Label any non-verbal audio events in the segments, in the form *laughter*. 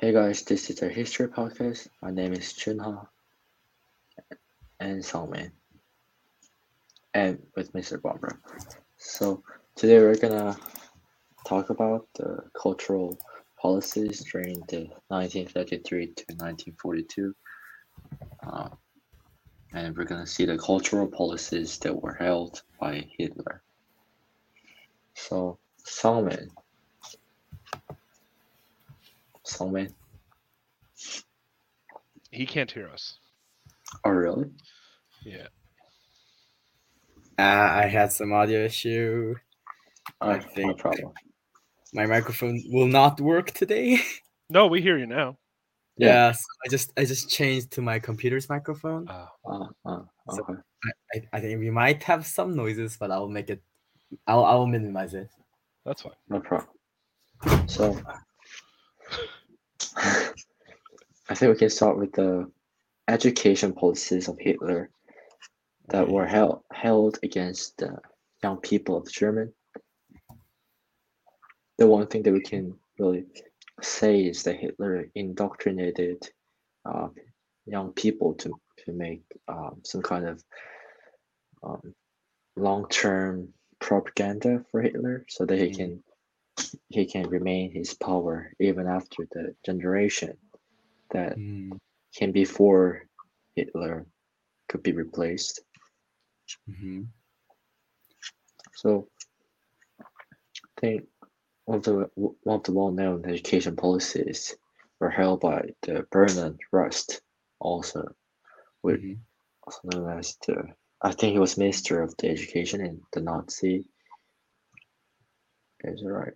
Hey guys, this is our history podcast. My name is Junha and Songman, and with Mr. Barbara. So today we're gonna talk about the cultural policies during the 1933 to 1942, uh, and we're gonna see the cultural policies that were held by Hitler. So Songman, Songman. He can't hear us. Oh really? Yeah. Uh, I had some audio issue. I think no problem. My microphone will not work today. *laughs* No, we hear you now. Yeah. yeah, so I just I just changed to my computer's microphone. Uh, Uh, uh, So- okay. I, I think we might have some noises, but I'll make it. I'll I'll minimize it. that's fine. No problem. So, I think we can start with the education policies of Hitler that Okay. were held held against the young people of German. The one thing that we can really say is that Hitler indoctrinated uh, young people to to make um, some kind of um, long term propaganda for Hitler, so that he Mm. can he can remain his power even after the generation that Mm, came before Hitler could be replaced. mhm. So I think one of the one of the well-known education policies were held by the Bernhard Rust, also with Mhm. also known as the I think he was Minister of the Education in the Nazi. Is that right?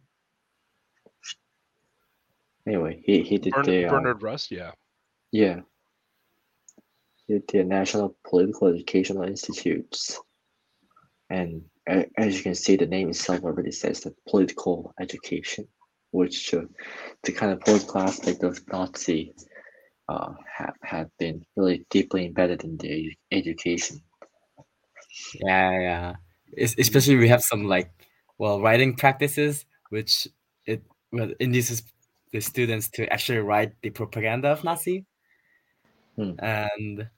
Anyway, he, he did Bern- the uh, Bernhard Rust, yeah. yeah. He did the National Political Educational Institutes. And a- as you can see, the name itself already says that political education, which uh, the kind of political aspect of Nazi uh, ha- had been really deeply embedded in the education. Yeah, yeah. Es- especially we have some like well writing practices, which it well induces the students to actually write the propaganda of Nazi. Hmm. And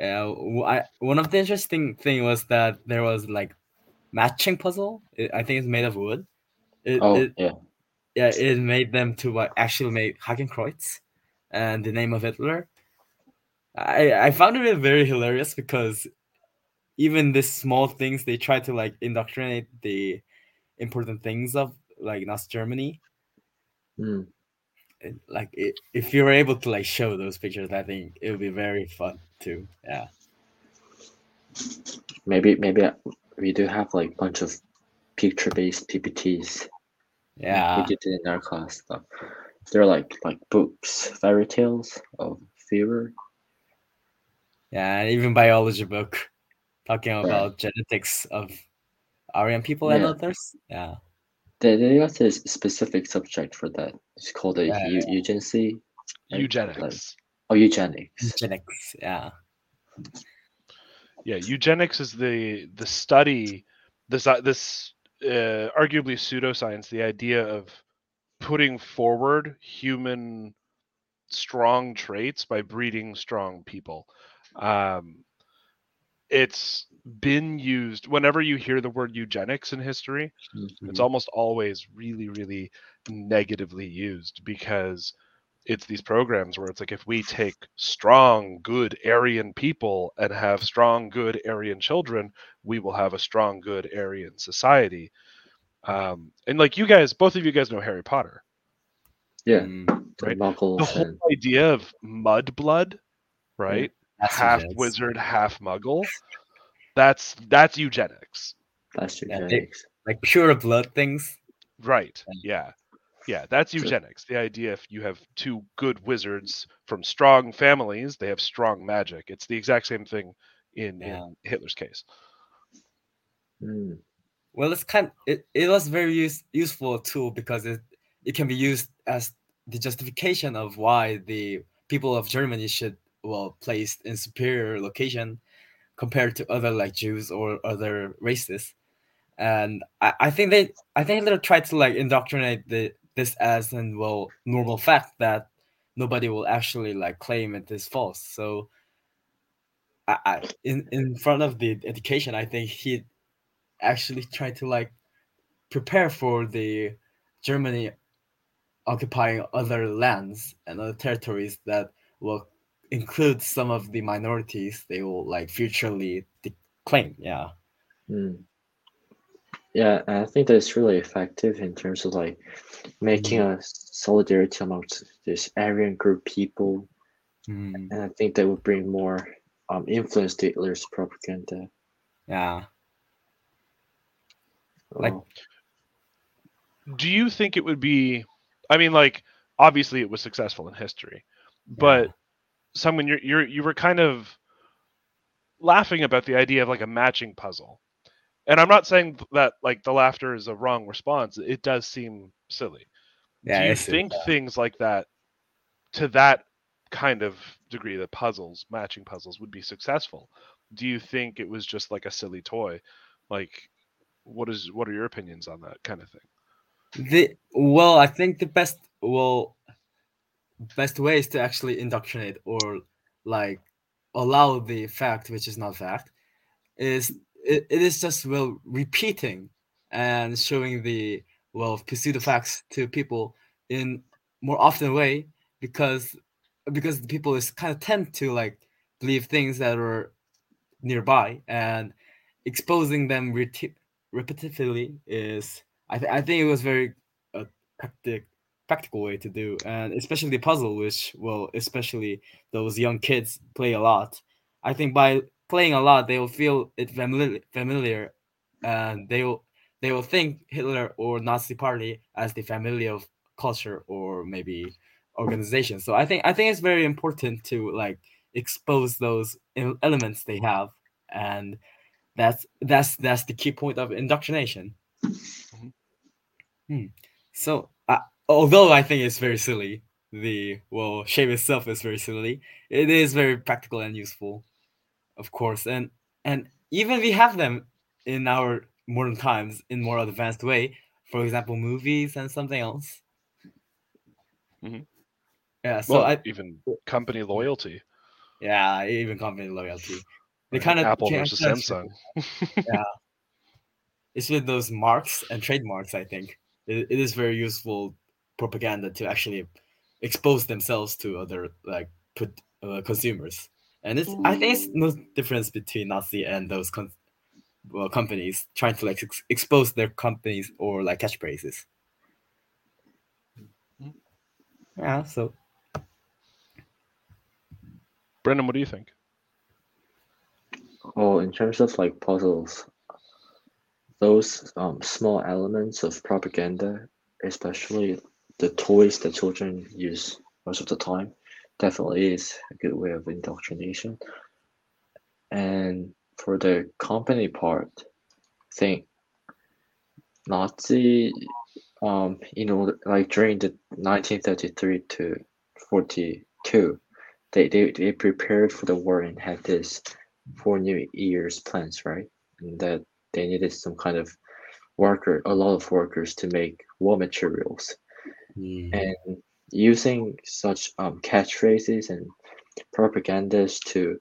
uh, I, one of the interesting thing was that there was like matching puzzle. It, I think it's made of wood. It, Oh, it, yeah. yeah, it made them to like actually make Hakenkreuz and the name of Hitler. I I found it very hilarious because even the small things they try to like indoctrinate the important things of like Nazi Germany. Mm. And, Like i if you were able to like show those pictures, I think it would be very fun too. Yeah. Maybe maybe we do have like a bunch of picture-based PPTs. Yeah. we did it in our class. They're like like books, fairy tales of fever. Yeah, and even biology book talking about genetics of Aryan people and Yeah. others. Yeah. They they got this specific subject for that. It's called a Yeah. eu- eugenicity. Like- Eugenics. Oh, eugenics. Genetics. Yeah. Yeah, eugenics is the the study this uh, this uh, arguably pseudoscience, the idea of putting forward human strong traits by breeding strong people. Um, it's been used whenever you hear the word eugenics in history, it's Mhm. almost always really really negatively used because it's these programs where it's like if we take strong good aryan people and have strong good aryan children we will have a strong good aryan society. Um, and like you guys both of you guys know harry potter. Yeah, Mm, right. muggles the whole and idea of mud blood right? That's half wizard half muggle that's that's eugenics that's eugenics. Like pure blood things. Right. Yeah. Yeah, that's eugenics. The idea if you have two good wizards from strong families, they have strong magic. It's the exact same thing in, Yeah. in Hitler's case. Mm, Well, it's kind. It, it was very use, useful tool because it it can be used as the justification of why the people of Germany should well placed in superior location compared to other like Jews or other races. And I, I think they I think they try to like indoctrinate the this as an well normal fact that nobody will actually like claim it is false. So, I, I in in front of the education, I think he actually tried to like prepare for the Germany occupying other lands and other territories that will include some of the minorities they will like futurely claim. Yeah. Mm. Yeah, I think that's really effective in terms of like making Mm. a solidarity amongst this Aryan group people, Mm, and I think that would bring more um, influence to Hitler's propaganda. yeah. Like- Oh, Do you think it would be? I mean, like obviously it was successful in history, but someone you're you're you were kind of laughing about the idea of like a matching puzzle. And I'm not saying that like the laughter is a wrong response. It does seem silly. Yeah. Do you think uh, things like that to that kind of degree that puzzles, matching puzzles would be successful? Do you think it was just like a silly toy? Like what is what are your opinions on that kind of thing? The well, I think the best well best way is to actually indoctrinate or like allow the fact which is not fact is it, it is just well repeating and showing the well pseudo facts to people in more often way because because people is kind of tend to like believe things that are nearby and exposing them reti- repetitively is I, th- I think it was very uh, practic- practical way to do and especially the puzzle which well especially those young kids play a lot. I think by playing a lot they will feel it familiar, familiar and they will they will think hitler or nazi party as the family of culture or maybe organization. So i think i think it's very important to like expose those elements they have and that's that's that's the key point of indoctrination. Hmm. So, uh, although I think it's very silly, the well shape itself is very silly. It is very practical and useful, of course, and and even we have them in our modern times in more advanced way. For example, movies and something else. Mhm. Yeah. So well, I even company loyalty. yeah even company loyalty. They right? kind of Apple versus Samsung. *laughs* Yeah. It's with those marks and trademarks i think it, it is very useful propaganda to actually expose themselves to other like put uh, consumers and it's i think it's no difference between nazi and those con- well, companies trying to like ex- expose their companies or like catchphrases Mhm. yeah so Brendan, what do you think? Oh, in terms of like puzzles, those um, small elements of propaganda, especially the toys that children use most of the time, definitely is a good way of indoctrination. And for the company part, I think Nazi, um, you know, like during the 1933 to 42, they, they, they prepared for the war and had this four New Year's plans, right? And that they needed some kind of worker, a lot of workers to make war materials. And using such um, catchphrases and propagandas to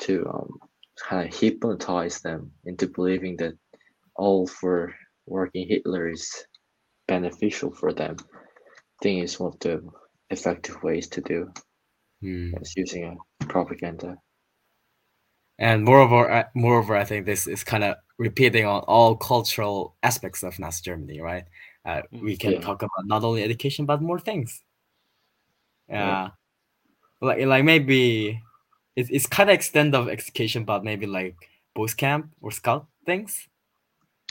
to um, kind of hypnotize them into believing that all for working Hitler is beneficial for them. I think is one of the effective ways to do is using a propaganda. and moreover moreover i think this is kind of repeating on all cultural aspects of nazi germany right uh, we can Yeah. talk about not only education but more things Yeah. yeah like like maybe it's, it's kind of extent of education but maybe like boot camp or scout things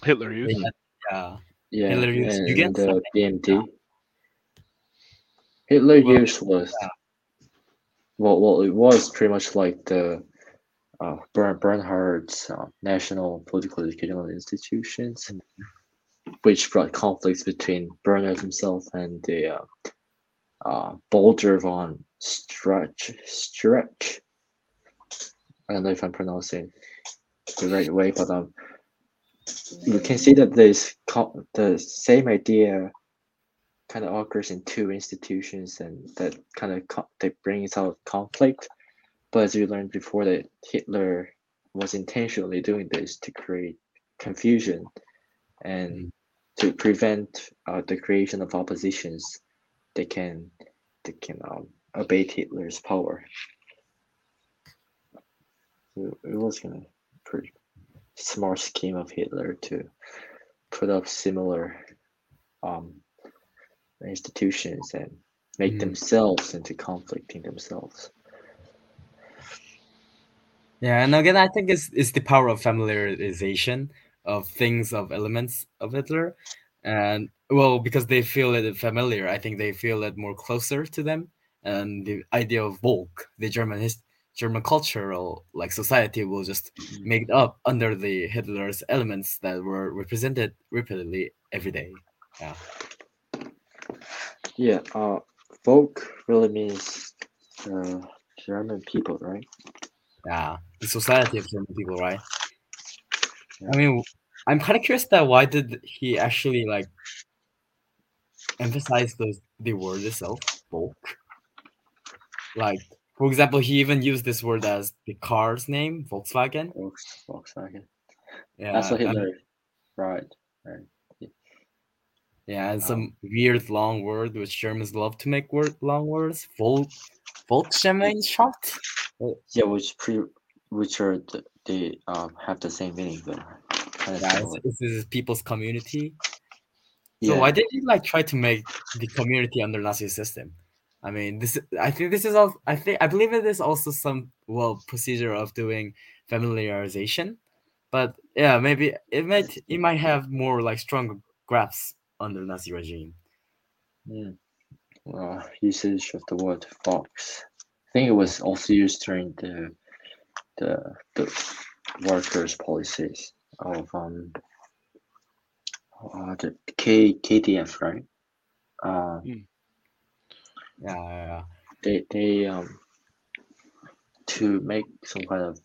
Hitler Youth. Yeah. yeah Yeah, Hitler Youth and Jugend, the something, BMD. Hitler Well, Youth was well, well, it was pretty much like the uh, Bern, Bernhard's uh, national political educational institutions, which brought conflicts between Bernhard himself and the uh, uh, Bolger von Stretch. Stretch. I don't know if I'm pronouncing the right way, but um, you can see that there's co- the same idea kind of occurs in two institutions, and that kind of co- that brings out conflict. But as we learned before, that Hitler was intentionally doing this to create confusion and to prevent uh, the creation of oppositions that can that can um, abate Hitler's power. So it was a pretty smart scheme of Hitler to put up similar um, institutions and make Mm. themselves into conflicting themselves. Yeah, and again, I think it's it's the power of familiarization of things of elements of Hitler, and well, because they feel it familiar, I think they feel it more closer to them, and the idea of Volk, the German his German cultural like society, will just make it up under the Hitler's elements that were represented repeatedly every day. Yeah, Yeah, uh, folk really means uh, German people, right? yeah, the society of German people, right? I mean, I'm kind of curious that why did he actually like emphasize those the word itself, Volk? Like, for example, he even used this word as the car's name, Volkswagen. Volkswagen. Yeah, That's what mean, Hitler. Right. Right. yeah, and some weird long word which Germans love to make word long words. Volk, Volksgemeinschaft. Yeah, which pre, which are the, they um have the same meaning of Yeah, this is people's community. yeah. So why did he like try to make the community under Nazi system? I mean, this I think this is all I think I believe it is also some well procedure of doing familiarization, but yeah, maybe it might it might have more like stronger grasp under Nazi regime. Mm. Uh, usage of the word fox. I think it was also used during the the the workers' policies of um uh, the K KDF, right? Uh, Yeah, yeah, yeah. they they um to make some kind of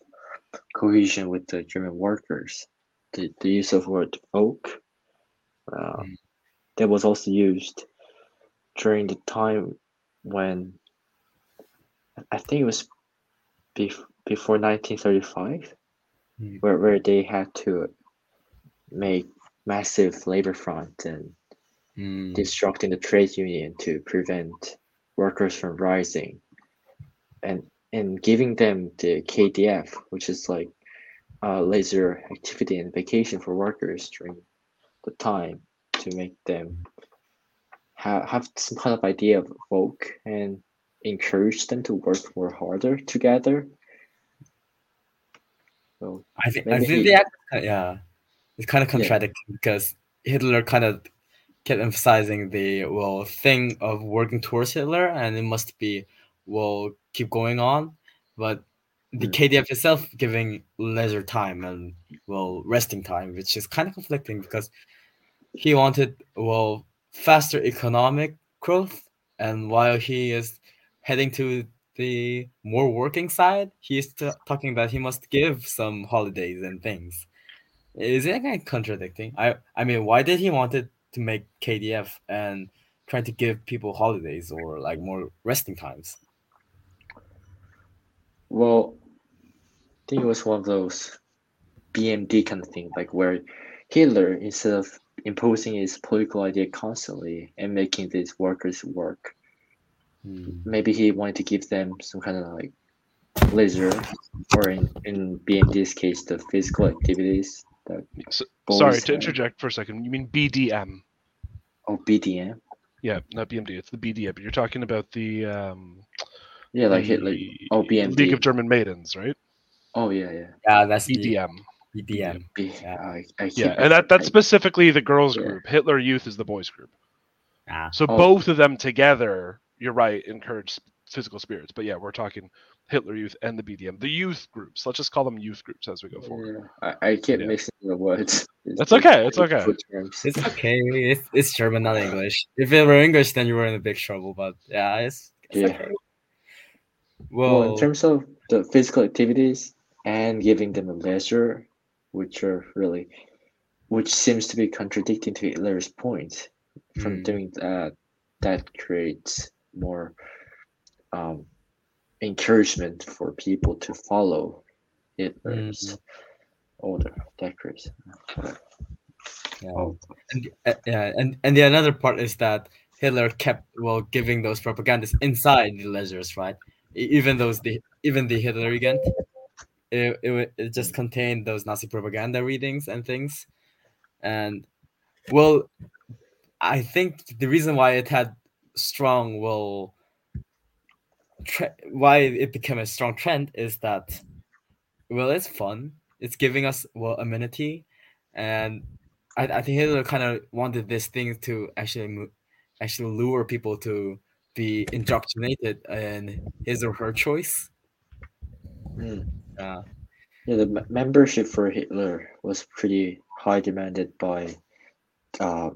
cohesion with the German workers. The, the use of word folk uh, Mm. that was also used during the time when I think it was bef- before 1935 Mm. where, where they had to make massive labor front and Mm, destructing the trade union to prevent workers from rising and and giving them the KDF, which is like uh, leisure activity and vacation for workers during the time to make them ha- have some kind of idea of folk and encourage them to work more harder together. So I think I think he- the act, yeah, it's kind of Yeah. because Hitler kind of kept emphasizing the well thing of working towards Hitler, and it must be will keep going on, but the Mm. KDF itself giving leisure time and well resting time, which is kind of conflicting because he wanted well faster economic growth, and while he is heading to the more working side, he's t- talking about he must give some holidays and things. Is it kind of contradicting? I I mean, why did he wanted to make KDF and trying to give people holidays or like more resting times? Well, I think it was one of those BMD kind of thing, like where Hitler, instead of imposing his political idea constantly and making these workers work, maybe he wanted to give them some kind of like leisure, or in, in BMD's case, the physical activities that So, boys sorry to interject for a second. You mean BDM? Oh, BDM? Yeah, not BMD. It's the BDM. But you're talking about the um, Yeah, like Hitler. the Oh, BMD. League of German Maidens, right? Oh, yeah, yeah. Yeah, that's the BDM. BDM. B- Yeah. I, I Yeah, and that that's specifically the girls Yeah. group. Hitler Youth is the boys group. Ah, So Oh. both of them together, you're right, encourage physical spirits. But yeah, we're talking Hitler Youth and the BDM, the youth groups. Let's just call them youth groups as we go forward. Yeah, I, I keep Yeah. mixing the words. It's That's okay, it's okay. it's okay. It's, it's German, not English. If it were English, then you were in a big trouble. But yeah, it's, it's Yeah. okay. Well, Well, in terms of the physical activities and giving them a leisure, which are really, which seems to be contradicting to Hitler's point from Mm. doing that that creates more um, encouragement for people to follow Hitler's order. That creates. Yeah. Oh, And, uh, yeah, and and the another part is that Hitler kept well giving those propagandas inside the ledgers, right? Even those the even the Hitlerjugend, it, it it just contained those Nazi propaganda readings and things, and well, I think the reason why it had strong will tre- why it became a strong trend is that well, it's fun. It's giving us well amenity, and I, I think Hitler kind of wanted this thing to actually actually lure people to be indoctrinated in his or her choice. mm. Uh, Yeah, the m- membership for Hitler was pretty high demanded by uh,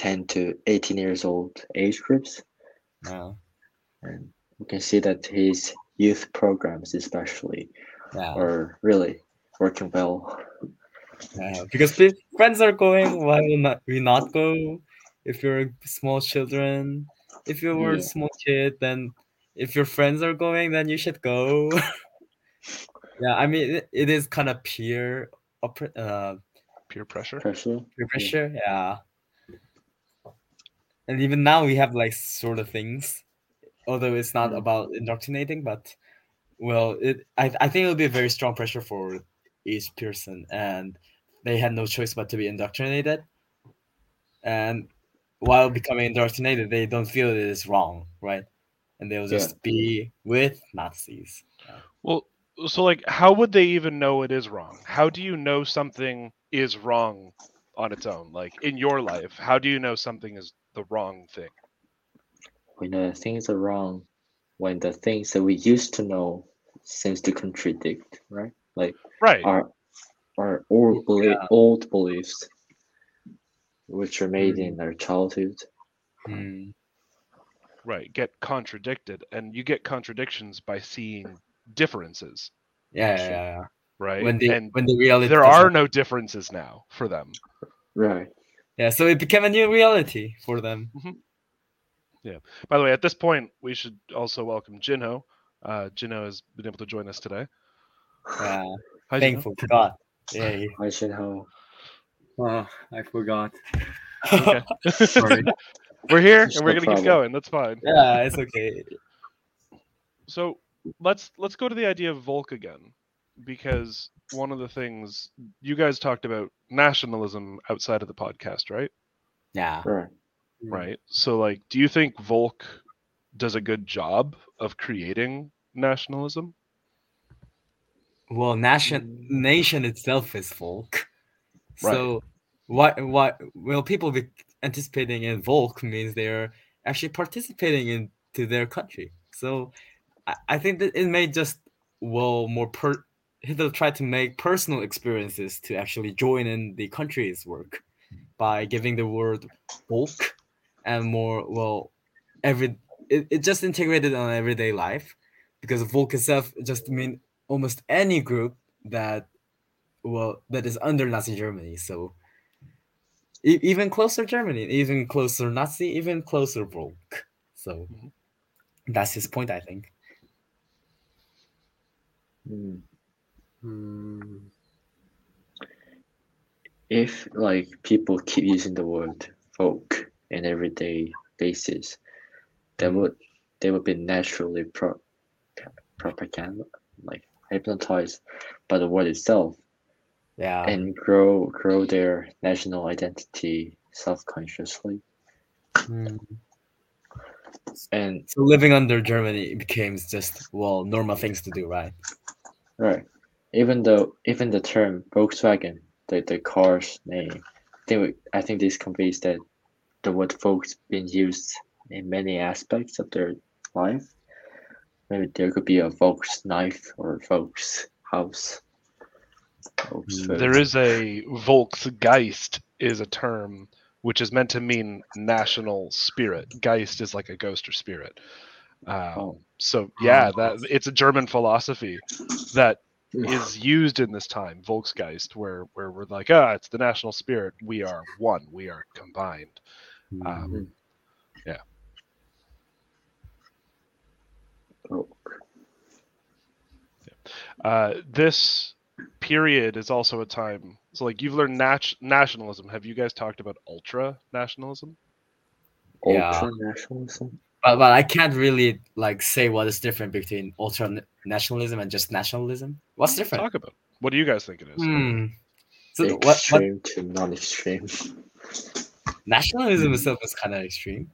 10 to 18 years old age groups. uh, And we can see that his youth programs, especially, yeah, are really working well. yeah, because pe- friends are going, why will not we not go? If you're small children, if you were a small kid, then if your friends are going, then you should go. *laughs* yeah, I mean it, it is kind of peer, uh, Peer pressure. Pressure. peer pressure. Yeah. And even now we have like sort of things, although it's not Mm. about indoctrinating, but well, it I, I think it'll be a very strong pressure for each person, and they had no choice but to be indoctrinated. And while becoming indoctrinated, they don't feel it is wrong, right? And they'll Yeah. just be with Nazis. Well, so like, how would they even know it is wrong? How do you know something is wrong on its own? Like in your life, how do you know something is the wrong thing? When the things are wrong, when the things that we used to know seems to contradict, right? Like Right. our our old, belie- old beliefs, which are made Mm. in our childhood. Mm. Right. Get contradicted, and you get contradictions by seeing differences. Yeah, yeah, yeah. Right. When the and when the reality there are no differences now for them. Right. Yeah, so it became a new reality for them. Yeah. By the way, at this point, we should also welcome Jinho. Uh, Jinho has been able to join us today. Yeah, Hi, Jinho. thankful to God. Yeah. I should know. Oh, I forgot. *laughs* Okay. Sorry. *laughs* we're here It's and we're no gonna keep going. That's fine. yeah, it's okay. So let's let's go to the idea of Volk again, because one of the things you guys talked about nationalism outside of the podcast, right? Yeah. Right. Mm-hmm. Right. So like, do you think Volk does a good job of creating nationalism? Well, nation nation itself is folk. So why why well people be anticipating in Volk means they're actually participating into their country. So I, I think that it may just well more per Hitler tried to make personal experiences to actually join in the country's work by giving the word Volk and more well every it, it just integrated on everyday life because Volk itself just mean almost any group that well that is under Nazi Germany. So e- even closer Germany, even closer Nazi, even closer Volk. So Mhm. that's his point, I think. Mm. Hmm. If like people keep using the word folk in everyday basis, they would they would be naturally pro propaganda like hypnotized by the word itself Yeah. and grow grow their national identity self-consciously Mm. and So living under Germany became just well normal things to do, right? right even though even the term volkswagen the, the car's name I think, I think this conveys that the word folks being used in many aspects of their life maybe there could be a folks knife or folks house folks food. There is a Volksgeist is a term which is meant to mean national spirit. Geist is like a ghost or spirit. Um, Oh. So yeah, that it's a German philosophy that is used in this time Volksgeist, where where we're like, ah, it's the national spirit. We are one. We are combined. Um, mm-hmm. Um, yeah. Oh. Uh, this period is also a time. So, like, you've learned nat- nationalism. Have you guys talked about ultra nationalism? Ultra nationalism. But, but I can't really like say what is different between ultra nationalism and just nationalism. What's different? Talk about. What do you guys think it is? Hmm. So what, what Extreme to non-extreme. nationalism itself is kind of extreme.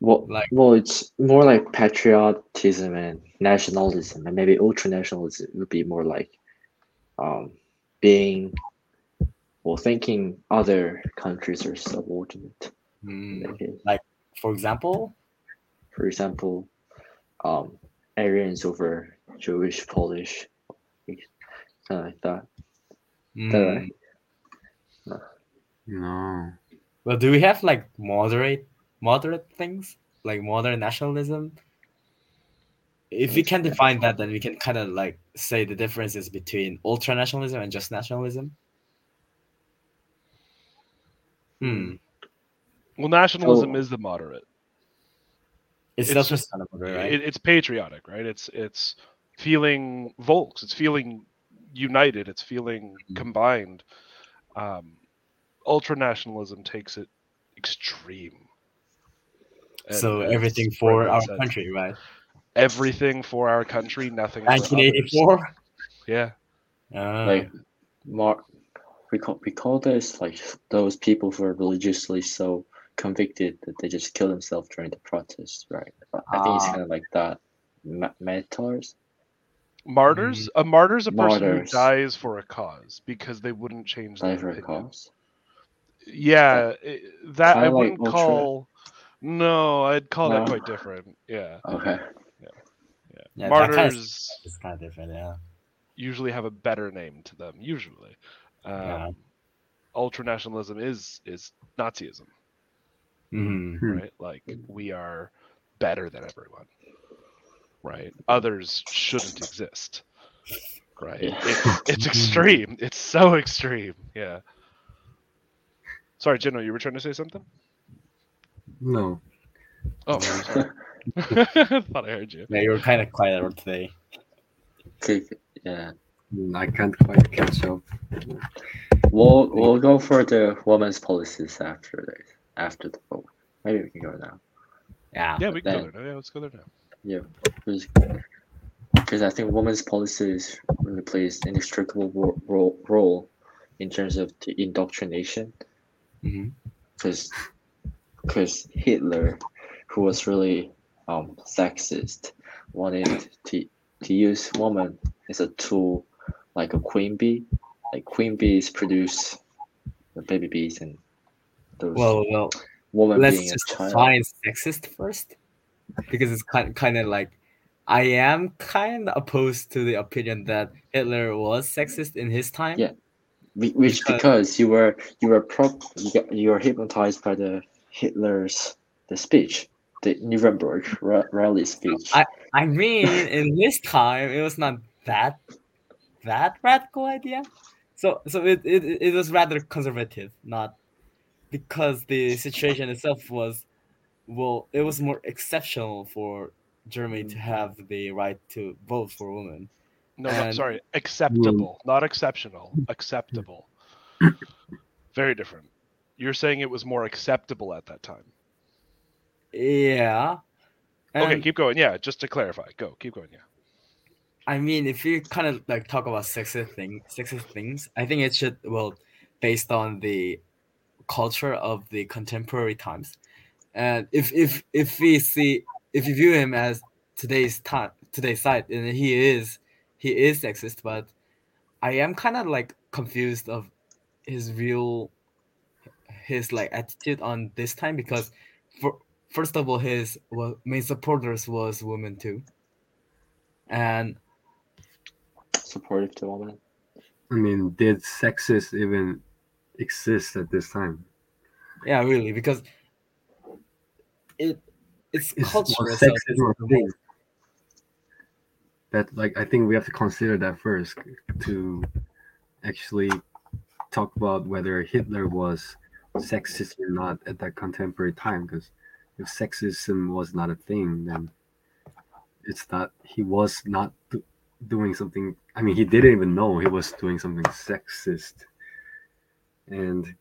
Well, Like- well, it's more like patriotism and nationalism, and maybe ultra nationalism would be more like, um, being, well, thinking other countries are subordinate. Hmm. Maybe. For example, For example, um, Aryans over Jewish, Polish, something like that. right? No. well, do we have like moderate moderate things like modern nationalism? If we can define that, then we can kind of like say the differences between ultra nationalism and just nationalism. Hmm. Well, nationalism Oh. is the moderate. It's, It's just- kind of moderate, right? It, it's patriotic, right? It's it's feeling volks. It's feeling united. It's feeling Mm-hmm. combined. Um, ultra nationalism takes it extreme. And so everything for our said, country, right? Everything for our country. Nothing. 1984. Yeah. Uh, like Mark, we call we call this like those people who are religiously so convicted that they just kill themselves during the protest, right? I think it's Ah. kind of like that. Ma- Metars. Martyrs. A martyr is a person Martyrs. who dies for a cause because they wouldn't change their Die for a opinion. cause. Yeah, i- that I Kinda wouldn't ultra- call. No, I'd call that quite different. Yeah, Okay. yeah, that kind of martyrs is kind of different. Yeah. usually have a better name to them. Usually, um, Yeah. ultra nationalism is is Nazism, hmm Hmm. right? Like we are better than everyone, right? Others shouldn't exist, right? Yeah. It's, *laughs* it's extreme. It's so extreme. Yeah. Sorry, Jinho, you were trying to say something? No. Oh, sorry. *laughs* *laughs* thought I heard you. Yeah, you were kind of quiet today. Okay, yeah. Mm, I can't quite catch up. We'll we'll go for the women's policies after this after the vote. Maybe we can go now. Yeah. Yeah, we can then- go there now. Yeah, let's go there now. Yeah, because I think women's policies really plays an inextricable ro- ro- role in terms of the indoctrination. Because because Hitler, who was really um, sexist, wanted to to use woman as a tool, like a queen bee. Like queen bees produce the baby bees, and those Well, well, woman let's being just a child. define sexist first, because it's kind kind of like I am kind of opposed to the opinion that Hitler was sexist in his time. Yeah. Which Because- because you were you were pro you, were hypnotized by the Hitler's the speech, the Nuremberg rally speech. I mean, in his time, it was not that that radical idea. So, so it, it, it was rather conservative, not because the situation itself was, well, it was more exceptional for Germany to mm. have the right to vote for women. No, no sorry, acceptable, mm. not exceptional. Acceptable. *coughs* Very different. You're saying it was more acceptable at that time. Yeah. okay, keep going. Yeah, just to clarify, go. Keep going. Yeah. I mean, if you kind of like talk about sexist thing, sexist things, I think it should well, based on the culture of the contemporary times, and if if if we see if you view him as today's time today's side, and he is he is sexist, but I am kind of like confused of his real his like attitude on this time because for first of all his well, main supporters was women too, and supportive to women. I mean, did sexist even exist at this time? Yeah, really, because it it's Is- culture was itself. sexism a thing? That like I think we have to consider that first to actually talk about whether Hitler was sexist or not at that contemporary time. Because if sexism was not a thing, then it's not he was not doing something. I mean, he didn't even know he was doing something sexist, and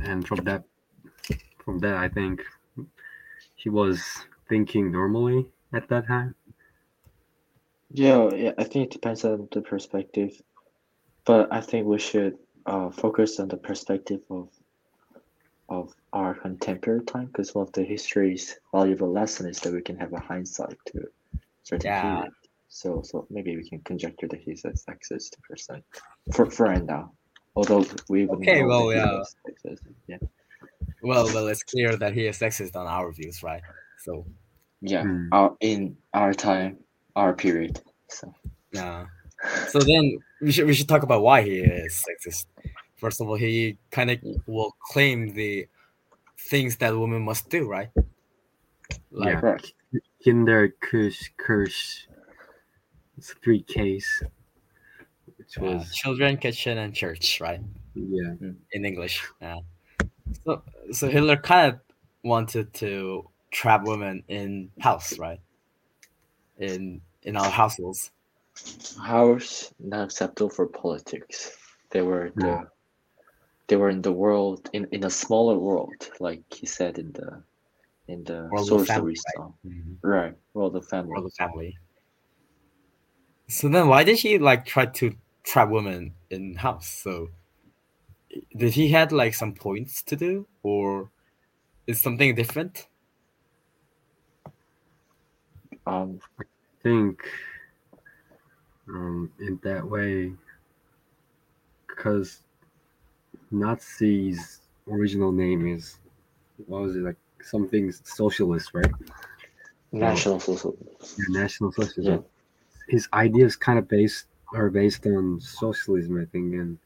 and from that from that, I think he was thinking normally at that time. Yeah, yeah, I think it depends on the perspective, but I think we should uh, focus on the perspective of of our contemporary time because one of the history's valuable lesson is that we can have a hindsight to a certain Yeah. period. So, so maybe we can conjecture that he's a sexist person for for right now. Although we wouldn't Okay, know well, that he yeah. sexist. Yeah, Well, well, it's clear that he is sexist on our views, right? So, yeah. Hmm. Our, in our time, our period. So, yeah. So then we should we should talk about why he is sexist. First of all, he kind of will claim the things that women must do, right? Like, Yeah. right. Kinder Küche Kirche. It's three Ks, which uh, children, kitchen, and church, right? yeah. in English. Yeah. So so Hitler kind of wanted to trap women in house, right? In in our households. House not acceptable for politics. They were the Yeah. they were in the world in, in a smaller world, like he said in the in the World sorcery family, song. Right. World of family. World of family. So then, why did she like try to trap women in house? So did he had like some points to do, or is something different? Um I think um, in that way because Nazi's original name is what was it like something socialist, right? national social Yeah, National Socialism. Yeah. His idea is kind of based are based on socialism, I think, and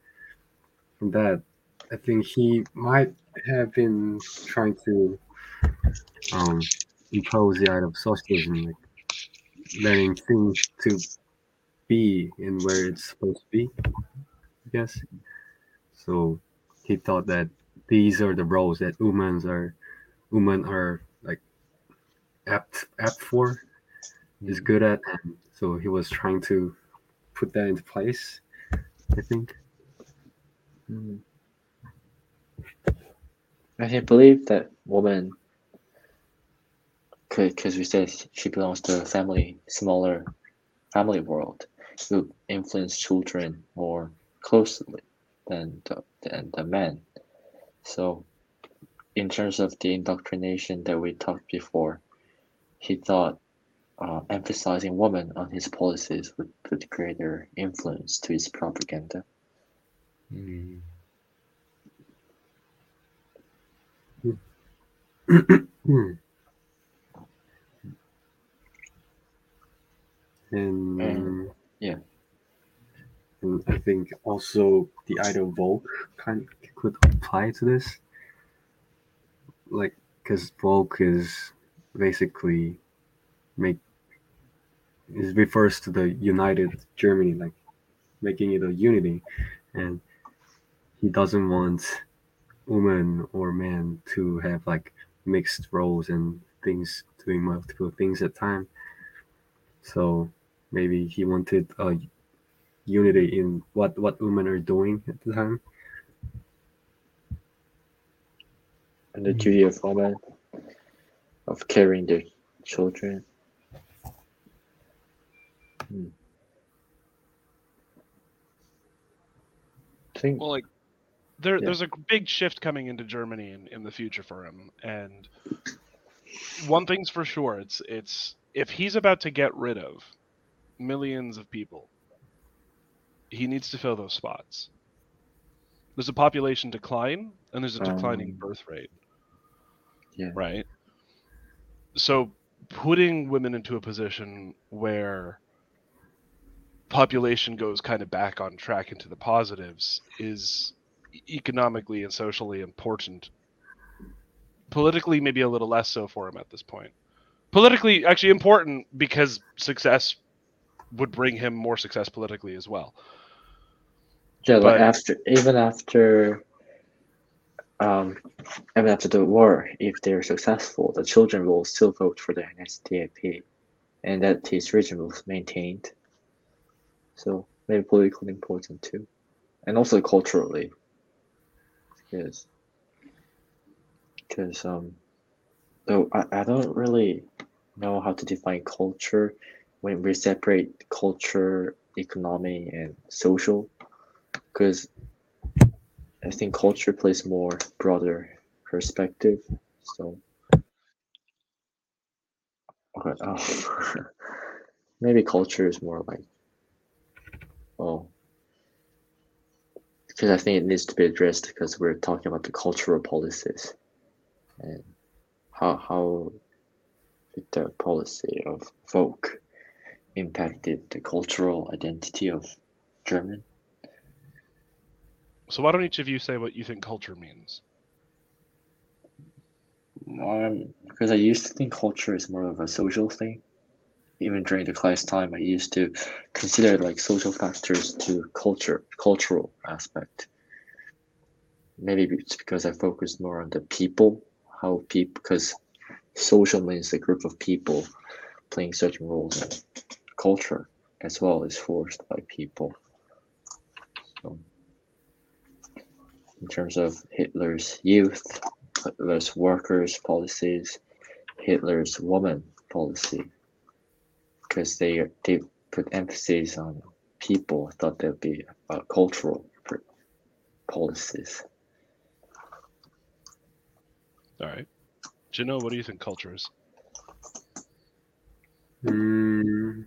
from that, I think he might have been trying to um, impose the idea of socialism, like letting things to be in where it's supposed to be. I guess. So he thought that these are the roles that women are women are like apt apt for is good at and so he was trying to put that into place i think Mm. I can't believe that woman because we said she belongs to a family smaller family world who influence children more closely than the, than the men. So in terms of the indoctrination that we talked before, he thought uh, emphasizing women on his policies would put greater influence to his propaganda. Hmm. and And- yeah. and i think also the idea of Volk kind could apply to this like because Volk is basically make it refers to the united germany like making it a unity. And he doesn't want women or men to have like mixed roles and things doing multiple things at time. So maybe he wanted a unity in what what women are doing at the time. And the duty of women of carrying their children. I think Well, like there, Yeah. there's a big shift coming into Germany in, in the future for him, and one thing's for sure: it's it's if he's about to get rid of millions of people, he needs to fill those spots. There's a population decline, and there's a declining Um, birth rate, yeah, right? So putting women into a position where population goes kind of back on track into the positives is economically and socially important. Politically, maybe a little less so for him at this point. Politically, actually important because success would bring him more success politically as well. yeah. But- after, even after, um, even after the war, if they're successful, the children will still vote for the NSDAP. and that his region was maintained. So maybe politically important too, and also culturally, because because um, though I, I don't really know how to define culture when we separate culture, economy, and social, because I think culture plays more broader perspective. So. Okay, oh, *laughs* *laughs* maybe culture is more like oh because I think it needs to be addressed because we're talking about the cultural policies and how how the policy of folk impacted the cultural identity of German. So why don't each of you say what you think culture means? Um, because I used to think culture is more of a social thing. Even during the class time, I used to consider like social factors to culture, cultural aspect. Maybe it's because I focused more on the people, how people, because social means the group of people playing certain roles, and culture as well is forced by people. So, in terms of Hitler's youth, Hitler's workers policies, Hitler's woman policy, because they they put emphasis on people. Thought there'd be uh, cultural policies. All right. Jinho, what do you think culture is? Mm,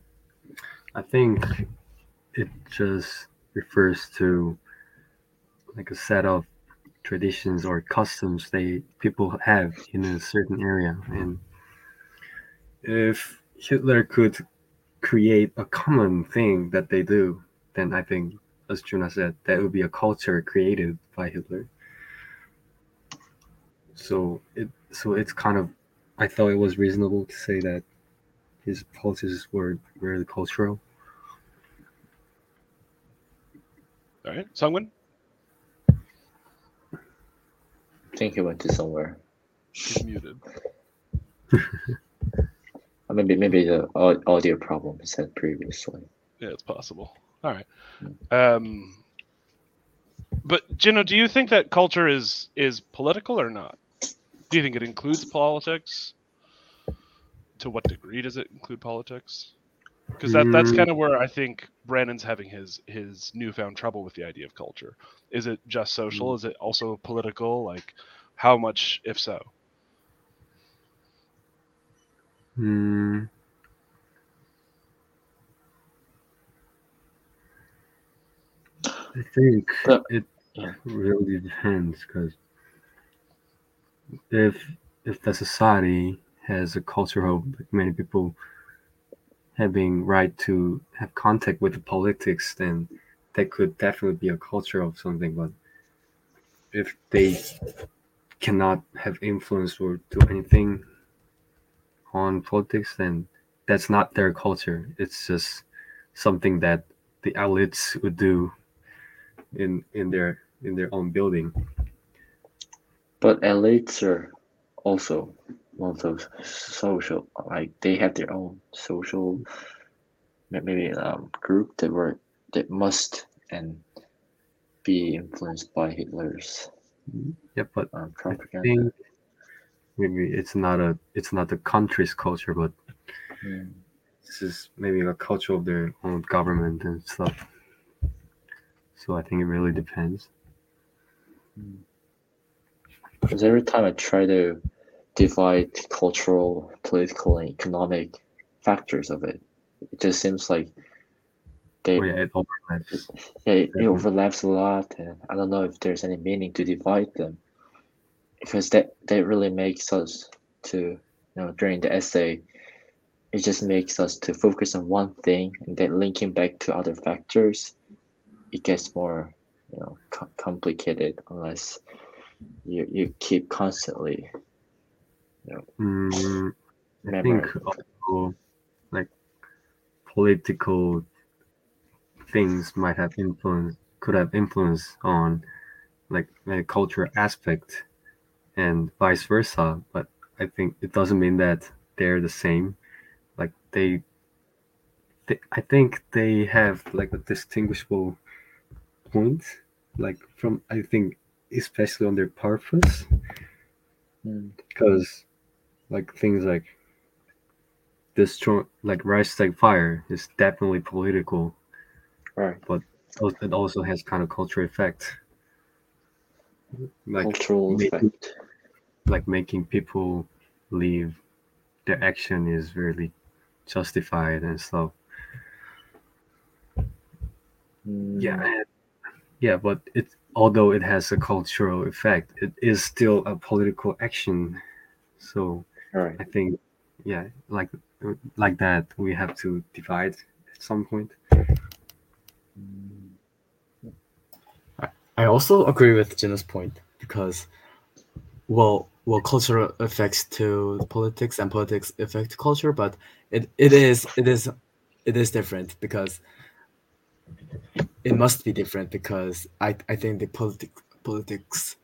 I think it just refers to like a set of traditions or customs they people have in a certain area and if hitler could create a common thing that they do then i think as Junha said that would be a culture created by hitler so it so it's kind of i thought it was reasonable to say that his policies were very cultural All right. Sungwon? I think he went to somewhere. He's muted. *laughs* Or maybe maybe the audio problem he said previously. Yeah, it's possible. All right. Um, but Jinho, do you think that culture is is political or not? Do you think it includes politics? To what degree does it include politics? Because that, that's Mm. kind of where I think Brandon's having his his newfound trouble with the idea of culture. Is it just social? Is it also political? Like, how much, if so? Hmm. I think But- it yeah. really depends because if if the society has a culture of many people having right to have contact with the politics, then that could definitely be a culture of something. But if they cannot have influence or do anything on politics, then that's not their culture. It's just something that the elites would do in in their in their own building. But elites are also one of those social, like they have their own social, maybe um, group that were that must and be influenced by Hitler's Yeah, but um, I propaganda. think maybe it's not a it's not the country's culture, but Mm. this is maybe a culture of their own government and stuff. So I think it really depends. Because every time I try to divide cultural, political, and economic factors of it, it just seems like they Oh yeah, it overlaps. Yeah, it, it overlaps a lot, and I don't know if there's any meaning to divide them, because that that really makes us to, you know, during the essay, it just makes us to focus on one thing, and then linking back to other factors, it gets more, you know, co- complicated unless you you keep constantly Mm, I think also like political things might have influence could have influence on like a cultural aspect and vice versa but i think it doesn't mean that they're the same like they, they I think they have like a distinguishable point, like from I think especially on their purpose, Mm. because like things like this destroy like like fire is definitely political, Right. But it also has kind of cultural effect. Like Cultural maybe- effect. like making people leave their action is really justified and stuff. Yeah, Mm, and- yeah, but it although it has a cultural effect, it is still a political action. So Right. I think, yeah, like like that, we have to divide at some point. Mm, I also agree with Jenna's point because, well, well, culture affects to politics and politics affect culture, but it, it is it is it is different because it must be different because I, I think the politic politics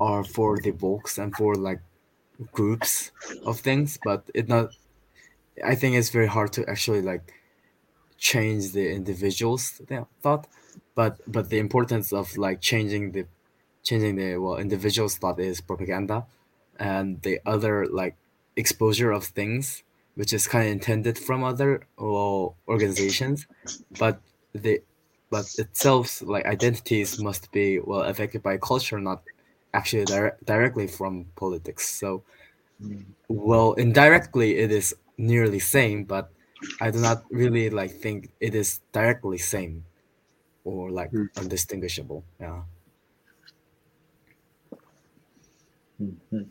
are for the folks and for like groups of things, but it not. I think it's very hard to actually like change the individuals' th- thought but but the importance of like changing the changing the well individual's thought is propaganda and the other like exposure of things which is kind of intended from other well, organizations but the but itself like identities must be well affected by culture not actually dire- directly from politics. So well indirectly it is nearly same but i do not really like think it is directly same or like Hmm. undistinguishable yeah mhm.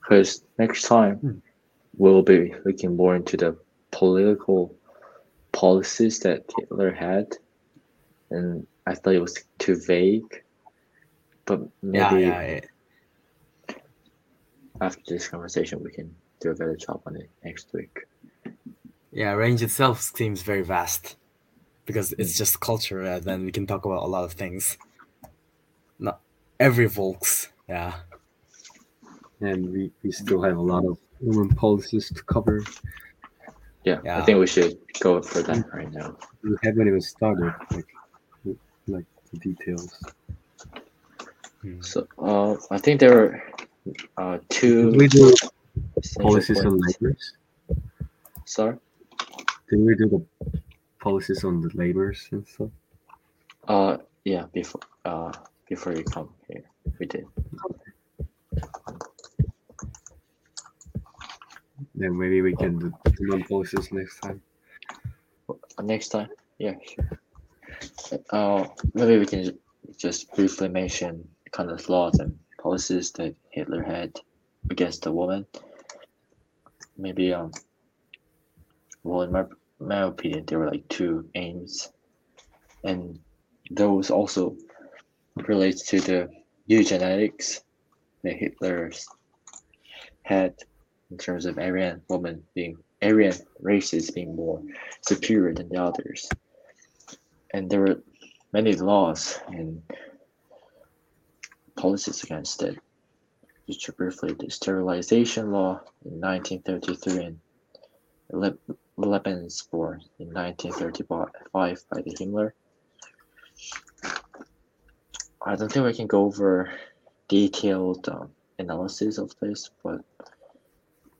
Because next time Mm. we'll be looking more into the political policies that Hitler had, and I thought it was too vague. But yeah maybe yeah, yeah. after this conversation, we can do a better job on it next week. yeah range itself seems very vast because it's just culture and then we can talk about a lot of things not every volks yeah And we, we still have a lot of women policies to cover. Yeah, I think we should go for that right now. We haven't even started like like the details. Hmm. So, uh, I think there are uh, two Did we do policies on points. labors? Sorry. Did we do the policies on the labors and stuff? Uh, yeah. Before uh, before you come here, we did. Then maybe we can do the non-policies next time. Next time, yeah. Sure. Uh, maybe we can just briefly mention kind of laws and policies that Hitler had against the woman. Maybe um. Well, in my opinion, there were like two aims, and those also relates to the eugenetics that Hitler's had in terms of Aryan women being Aryan races being more superior than the others. And there were many laws and policies against it. Just briefly, the sterilization law in 1933 and Lebensborn in 1935 by the Himmler. I don't think we can go over detailed um, analysis of this, but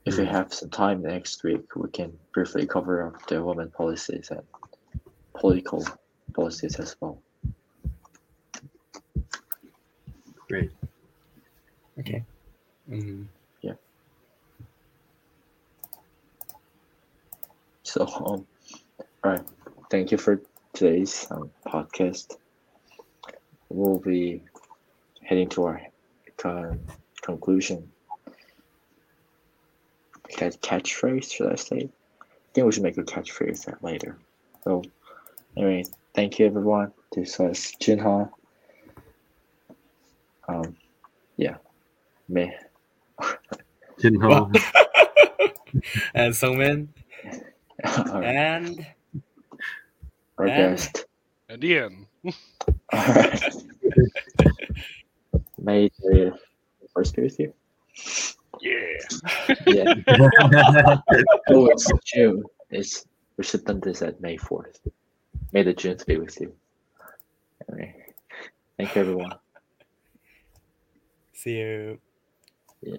if we Mm. have some time next week, we can briefly cover up the women policies and political policies as well. Great. okay Mhm. So, um, all right. Thank you for today's um, podcast. We'll be heading to our con- conclusion. Catch catchphrase, should I say? I think we should make a catchphrase that later. So, anyway, thank you everyone. This was Junha. Um, yeah, me. Jinho, *laughs* and Songmin All right, *laughs* and our and- guest. And Ian. *laughs* All right. May the first be with you. Yeah. Yeah. *laughs* oh, it's June. It's Resistance is at May 4th. May the Junes be with you. Anyway, thank you, everyone. See you. Yeah.